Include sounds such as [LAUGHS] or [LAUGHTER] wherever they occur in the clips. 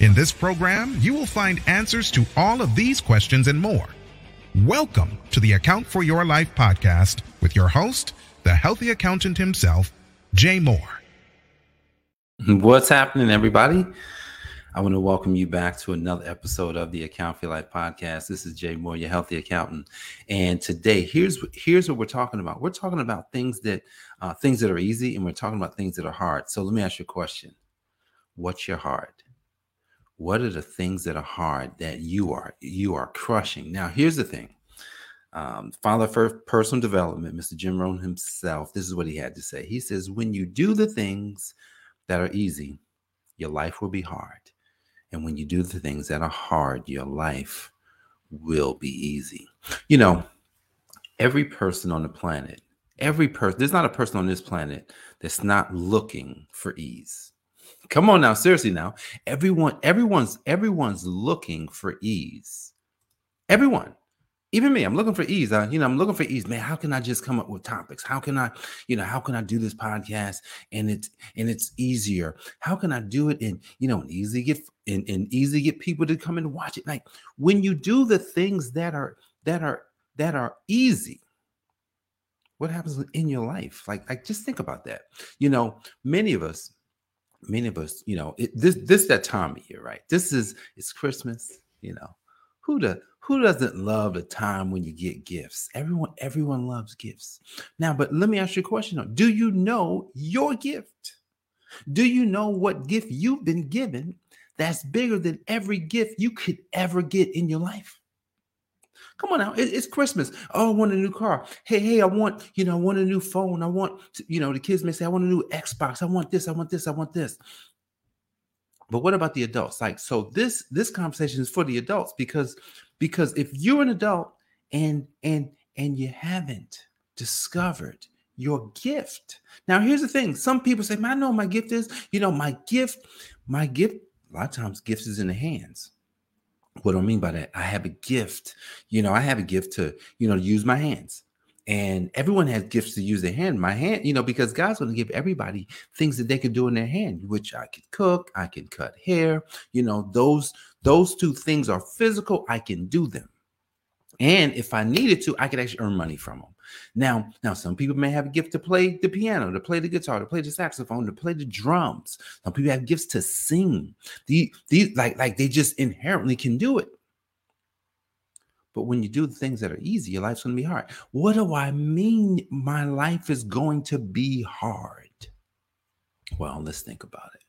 In this program, you will find answers to all of these questions and more. Welcome to the Account for Your Life podcast with your host, the healthy accountant himself, Jay Moore. What's happening, everybody? I want to welcome you back to another episode of the Account for Your Life podcast. This is Jay Moore, your healthy accountant, and today here's here's what we're talking about. We're talking about things that uh, things that are easy, and we're talking about things that are hard. So let me ask you a question: What's your hard? What are the things that are hard that you are you are crushing? Now, here's the thing. Um, Father for Personal Development, Mr. Jim Rohn himself, this is what he had to say. He says, When you do the things that are easy, your life will be hard. And when you do the things that are hard, your life will be easy. You know, every person on the planet, every person, there's not a person on this planet that's not looking for ease. Come on now, seriously now. Everyone, everyone's, everyone's looking for ease. Everyone even me, I'm looking for ease. I, you know, I'm looking for ease, man. How can I just come up with topics? How can I, you know, how can I do this podcast and it's and it's easier? How can I do it and you know, and easily get and, and easily get people to come and watch it? Like when you do the things that are that are that are easy, what happens in your life? Like, like just think about that. You know, many of us, many of us, you know, it, this this that time of year, right? This is it's Christmas. You know, who the who doesn't love a time when you get gifts? Everyone, everyone loves gifts. Now, but let me ask you a question. Do you know your gift? Do you know what gift you've been given that's bigger than every gift you could ever get in your life? Come on now, it's Christmas. Oh, I want a new car. Hey, hey, I want, you know, I want a new phone. I want, you know, the kids may say, I want a new Xbox. I want this, I want this, I want this. But what about the adults? Like, so this this conversation is for the adults because because if you're an adult and and and you haven't discovered your gift. Now, here's the thing. Some people say, Man, I know my gift is, you know, my gift, my gift, a lot of times gifts is in the hands. What do I mean by that? I have a gift, you know, I have a gift to, you know, use my hands. And everyone has gifts to use their hand. My hand, you know, because God's going to give everybody things that they can do in their hand, which I can cook, I can cut hair, you know, those those two things are physical. I can do them. And if I needed to, I could actually earn money from them. Now, now some people may have a gift to play the piano, to play the guitar, to play the saxophone, to play the drums. Some people have gifts to sing. The these like like they just inherently can do it. But when you do the things that are easy, your life's going to be hard. What do I mean? My life is going to be hard. Well, let's think about it.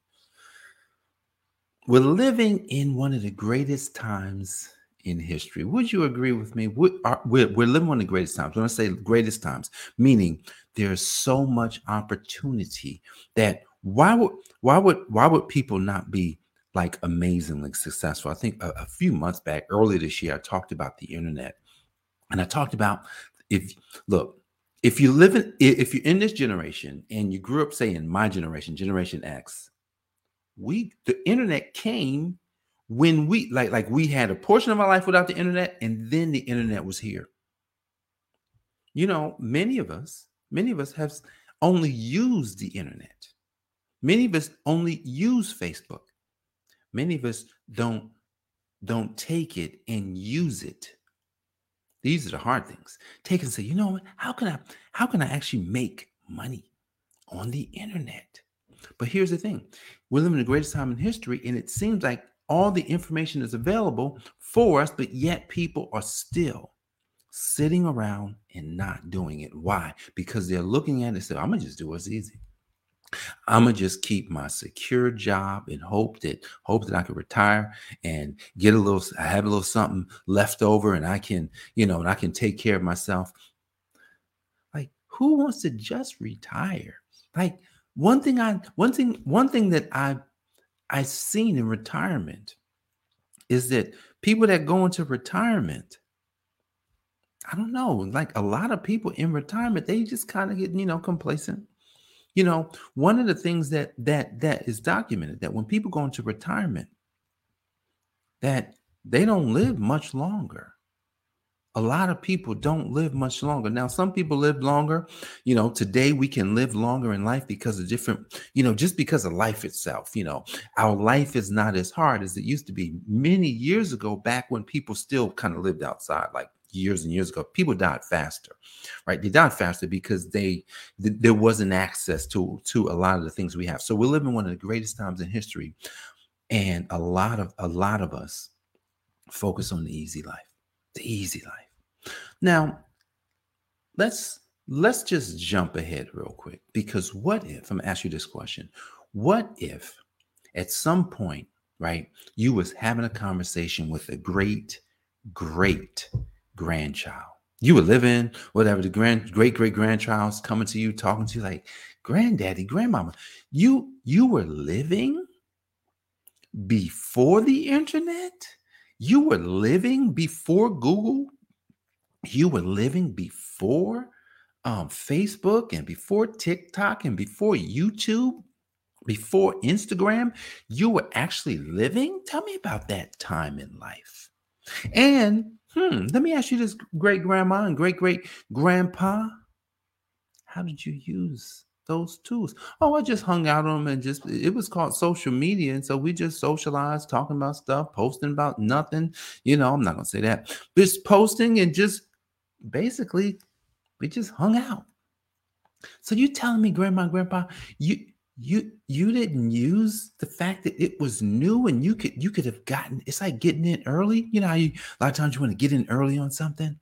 We're living in one of the greatest times in history. Would you agree with me? We're, we're, we're living one of the greatest times. When I say greatest times, meaning there's so much opportunity that why would why would why would people not be like amazingly successful? I think a, a few months back, earlier this year, I talked about the internet, and I talked about if look if you live in if you're in this generation and you grew up say in my generation generation x we the internet came when we like like we had a portion of our life without the internet and then the internet was here. You know many of us many of us have only used the internet. Many of us only use facebook. Many of us don't don't take it and use it. These are the hard things. Take and say you know what? How can i how can i actually make money on the internet? But here's the thing. We're living the greatest time in history, and it seems like all the information is available for us, but yet people are still sitting around and not doing it. Why? Because they're looking at it and say, I'm gonna just do what's easy. I'm gonna just keep my secure job and hope that hope that I can retire and get a little I have a little something left over and I can, you know, and I can take care of myself. Like, who wants to just retire? Like, one thing I one thing one thing that I I've seen in retirement is that people that go into retirement, I don't know, like a lot of people in retirement, they just kind of get, you know, complacent. You know, one of the things that that that is documented that when people go into retirement, that they don't live much longer a lot of people don't live much longer. Now, some people live longer. You know, today we can live longer in life because of different, you know, just because of life itself. You know, our life is not as hard as it used to be many years ago, back when people still kind of lived outside, like years and years ago. People died faster, right? They died faster because they th- there wasn't access to to a lot of the things we have. So we're living one of the greatest times in history, and a lot of a lot of us focus on the easy life the easy life. Now, let's let's just jump ahead real quick because what if I'm gonna ask you this question? What if at some point, right, you was having a conversation with a great, great grandchild? You were living, whatever, the grand great great grandchild's coming to you, talking to you like, granddaddy, grandmama, you you were living before the internet? You were living before Google. You were living before um, Facebook and before TikTok and before YouTube, before Instagram. You were actually living. Tell me about that time in life. And hmm, let me ask you this great grandma and great great grandpa. How did you use those tools. Oh, I just hung out on them and just it was called social media. And so we just socialized, talking about stuff, posting about nothing. You know, I'm not gonna say that, just posting and just basically we just hung out. So you telling me, grandma, grandpa, you you you didn't use the fact that it was new and you could you could have gotten it's like getting in early. You know, you a lot of times you want to get in early on something.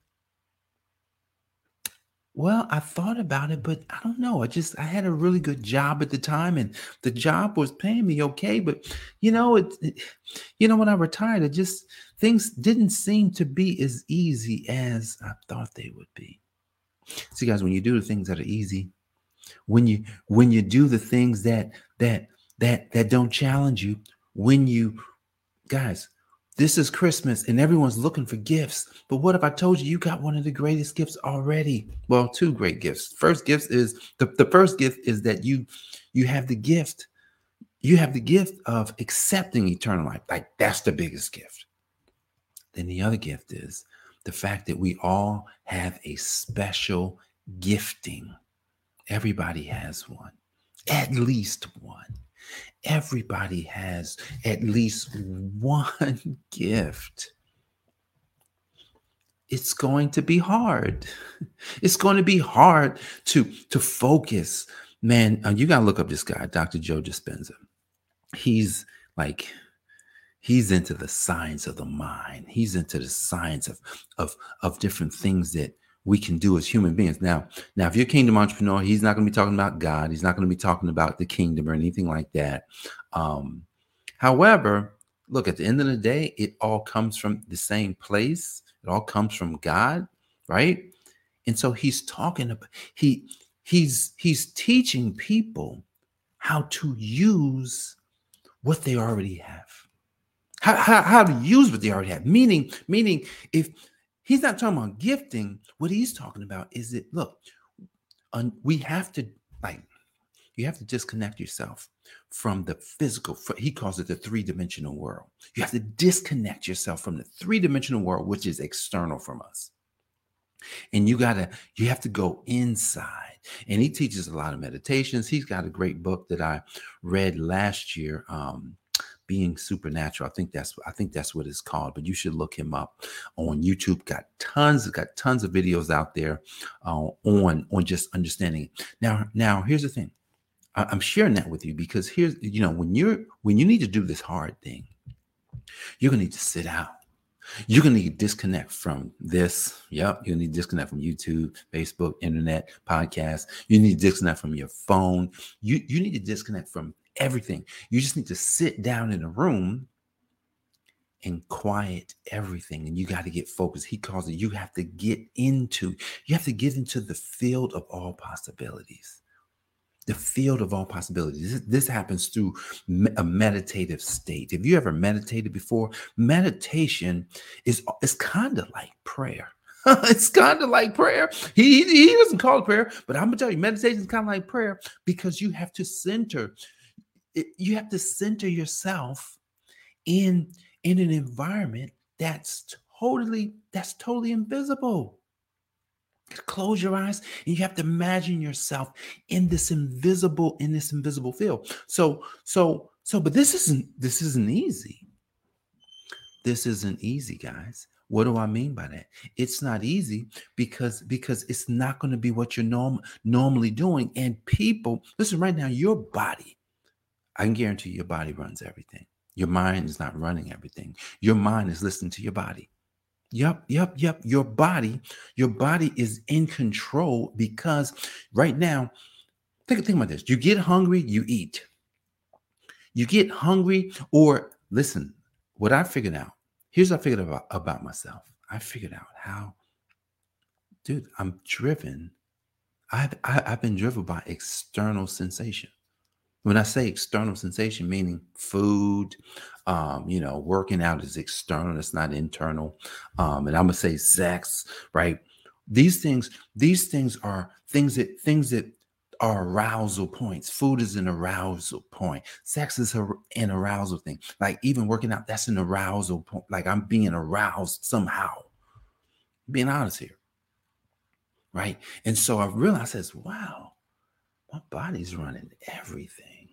Well, I thought about it, but I don't know. I just I had a really good job at the time, and the job was paying me okay. But you know, it, it you know, when I retired, it just things didn't seem to be as easy as I thought they would be. See, guys, when you do the things that are easy, when you when you do the things that that that that don't challenge you, when you guys, this is Christmas and everyone's looking for gifts. But what if I told you you got one of the greatest gifts already? Well, two great gifts. First gift is the, the first gift is that you you have the gift. You have the gift of accepting eternal life. Like that's the biggest gift. Then the other gift is the fact that we all have a special gifting. Everybody has one, at least one. Everybody has at least one [LAUGHS] gift. It's going to be hard. [LAUGHS] It's going to be hard to, to focus. Man, uh, you got to look up this guy, Dr. Joe Dispenza. He's like, he's into the science of the mind. He's into the science of, of, of different things that we can do as human beings. Now, now, if you're a kingdom entrepreneur, he's not going to be talking about God. He's not going to be talking about the kingdom or anything like that. Um, however, look, at the end of the day, it all comes from the same place. It all comes from God, right? And so he's talking about he he's he's teaching people how to use what they already have. How, how, how to use what they already have. Meaning, meaning if He's not talking about gifting. What he's talking about is that look, un, we have to like you have to disconnect yourself from the physical. He calls it the three dimensional world. You have to disconnect yourself from the three dimensional world, which is external from us. And you gotta, you have to go inside. And he teaches a lot of meditations. He's got a great book that I read last year. Um, being supernatural. I think that's I think that's what it's called. But you should look him up on YouTube. Got tons, got tons of videos out there uh, on on just understanding. Now, now here's the thing. I, I'm sharing that with you because here's you know when you're when you need to do this hard thing, you're gonna need to sit out. You're gonna need to disconnect from this. Yep, you need to disconnect from YouTube, Facebook, internet, podcast. You need to disconnect from your phone. You you need to disconnect from everything. You just need to sit down in a room and quiet everything and you got to get focused he calls it you have to get into you have to get into the field of all possibilities the field of all possibilities. This, this happens through a meditative state. Have you ever meditated before? Meditation is it's kind of like prayer. [LAUGHS] it's kind of like prayer. He, he doesn't call it prayer, but I'm gonna tell you, meditation is kind of like prayer because you have to center, you have to center yourself in in an environment that's totally that's totally invisible. Close your eyes and you have to imagine yourself in this invisible in this invisible field. So so so but this isn't this isn't easy. This isn't easy, guys. What do I mean by that? It's not easy because because it's not going to be what you're norm, normally doing. And people, listen right now, your body, I can guarantee your body runs everything. Your mind is not running everything. Your mind is listening to your body. Yep, yep, yep. Your body, your body is in control because right now, think, think about this. You get hungry, you eat. You get hungry, or listen, what I figured out Here's what I figured out about myself. I figured out how, dude, I'm driven. I've, I, have i have been driven by external sensation. When I say external sensation, meaning food, um, you know, working out is external, it's not internal. Um, and I'm gonna say sex, right? These things, these things are things that things that are arousal points. Food is an arousal point. Sex is an arousal thing. Like even working out, that's an arousal point. Like I'm being aroused somehow. Being honest here. Right. And so I realized this, wow, my body's running everything.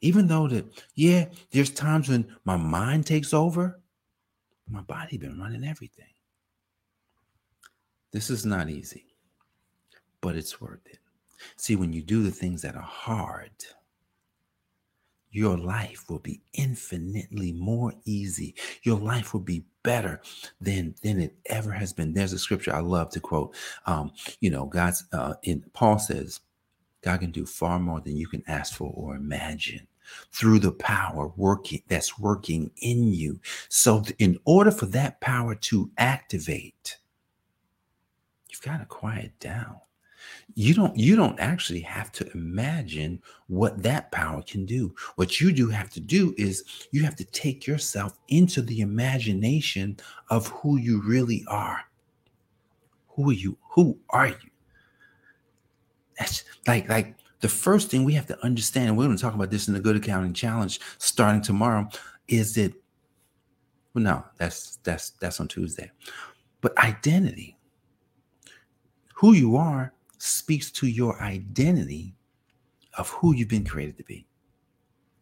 Even though that, yeah, there's times when my mind takes over, my body been running everything. This is not easy, but it's worth it. See, when you do the things that are hard, your life will be infinitely more easy. Your life will be better than than it ever has been. There's a scripture I love to quote. Um, you know, God's uh, in Paul says, God can do far more than you can ask for or imagine through the power working that's working in you. So, in order for that power to activate, you've got to quiet down. You don't you don't actually have to imagine what that power can do. What you do have to do is you have to take yourself into the imagination of who you really are. Who are you who are you that's like like the first thing we have to understand and we're going to talk about this in the good accounting challenge starting tomorrow is that well no that's that's that's on tuesday but identity who you are speaks to your identity of who you've been created to be.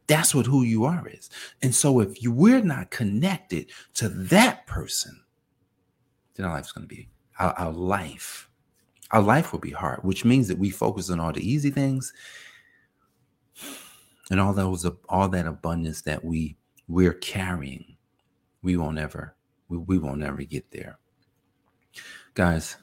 That's what who you are is. And so if you we're not connected to that person, then our life's going to be our, our life. Our life will be hard, which means that we focus on all the easy things and all those all that abundance that we we're carrying. We won't ever we, we won't ever get there. Guys,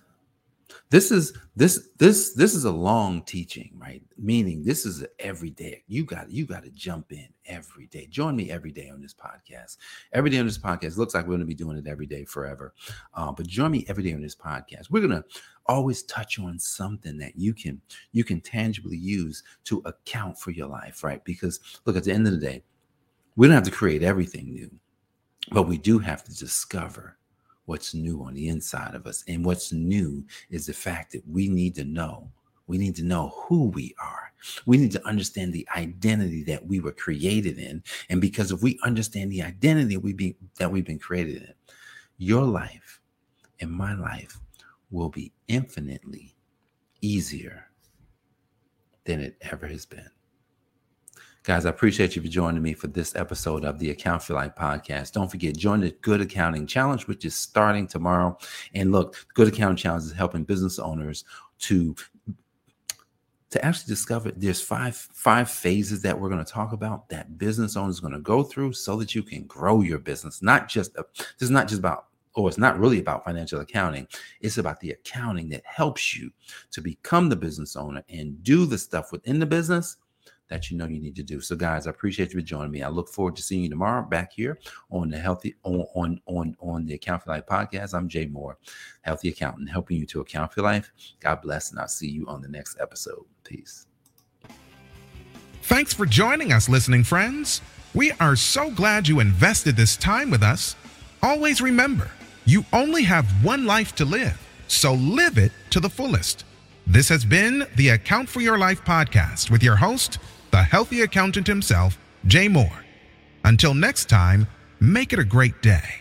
this is this this this is a long teaching right? Meaning this is every day you got you got to jump in every day. Join me every day on this podcast. Every day on this podcast looks like we're going to be doing it every day forever. Uh, but join me every day on this podcast. We're going to always touch on something that you can you can tangibly use to account for your life right? Because look at the end of the day we don't have to create everything new but we do have to discover what's new on the inside of us. And what's new is the fact that we need to know. We need to know who we are. We need to understand the identity that we were created in. And because if we understand the identity we be, that we've been created in, your life and my life will be infinitely easier than it ever has been. Guys, I appreciate you for joining me for this episode of the Account for Life podcast. Don't forget, join the Good Accounting Challenge, which is starting tomorrow. And look, the Good Accounting Challenge is helping business owners to to actually discover there's five five phases that we're going to talk about that business owners going to go through so that you can grow your business not just a, this is not just about or it's not really about financial accounting it's about the accounting that helps you to become the business owner and do the stuff within the business that you know you need to do. So, guys, I appreciate you for joining me. I look forward to seeing you tomorrow back here on the Healthy on on on, on the Account for Life podcast. I'm Jay Moore, Healthy Accountant, helping you to account for life. God bless, and I'll see you on the next episode. Peace. Thanks for joining us, listening friends. We are so glad you invested this time with us. Always remember, you only have one life to live, so live it to the fullest. This has been the Account for Your Life podcast with your host the healthy accountant himself, Jay Moore. Until next time, make it a great day.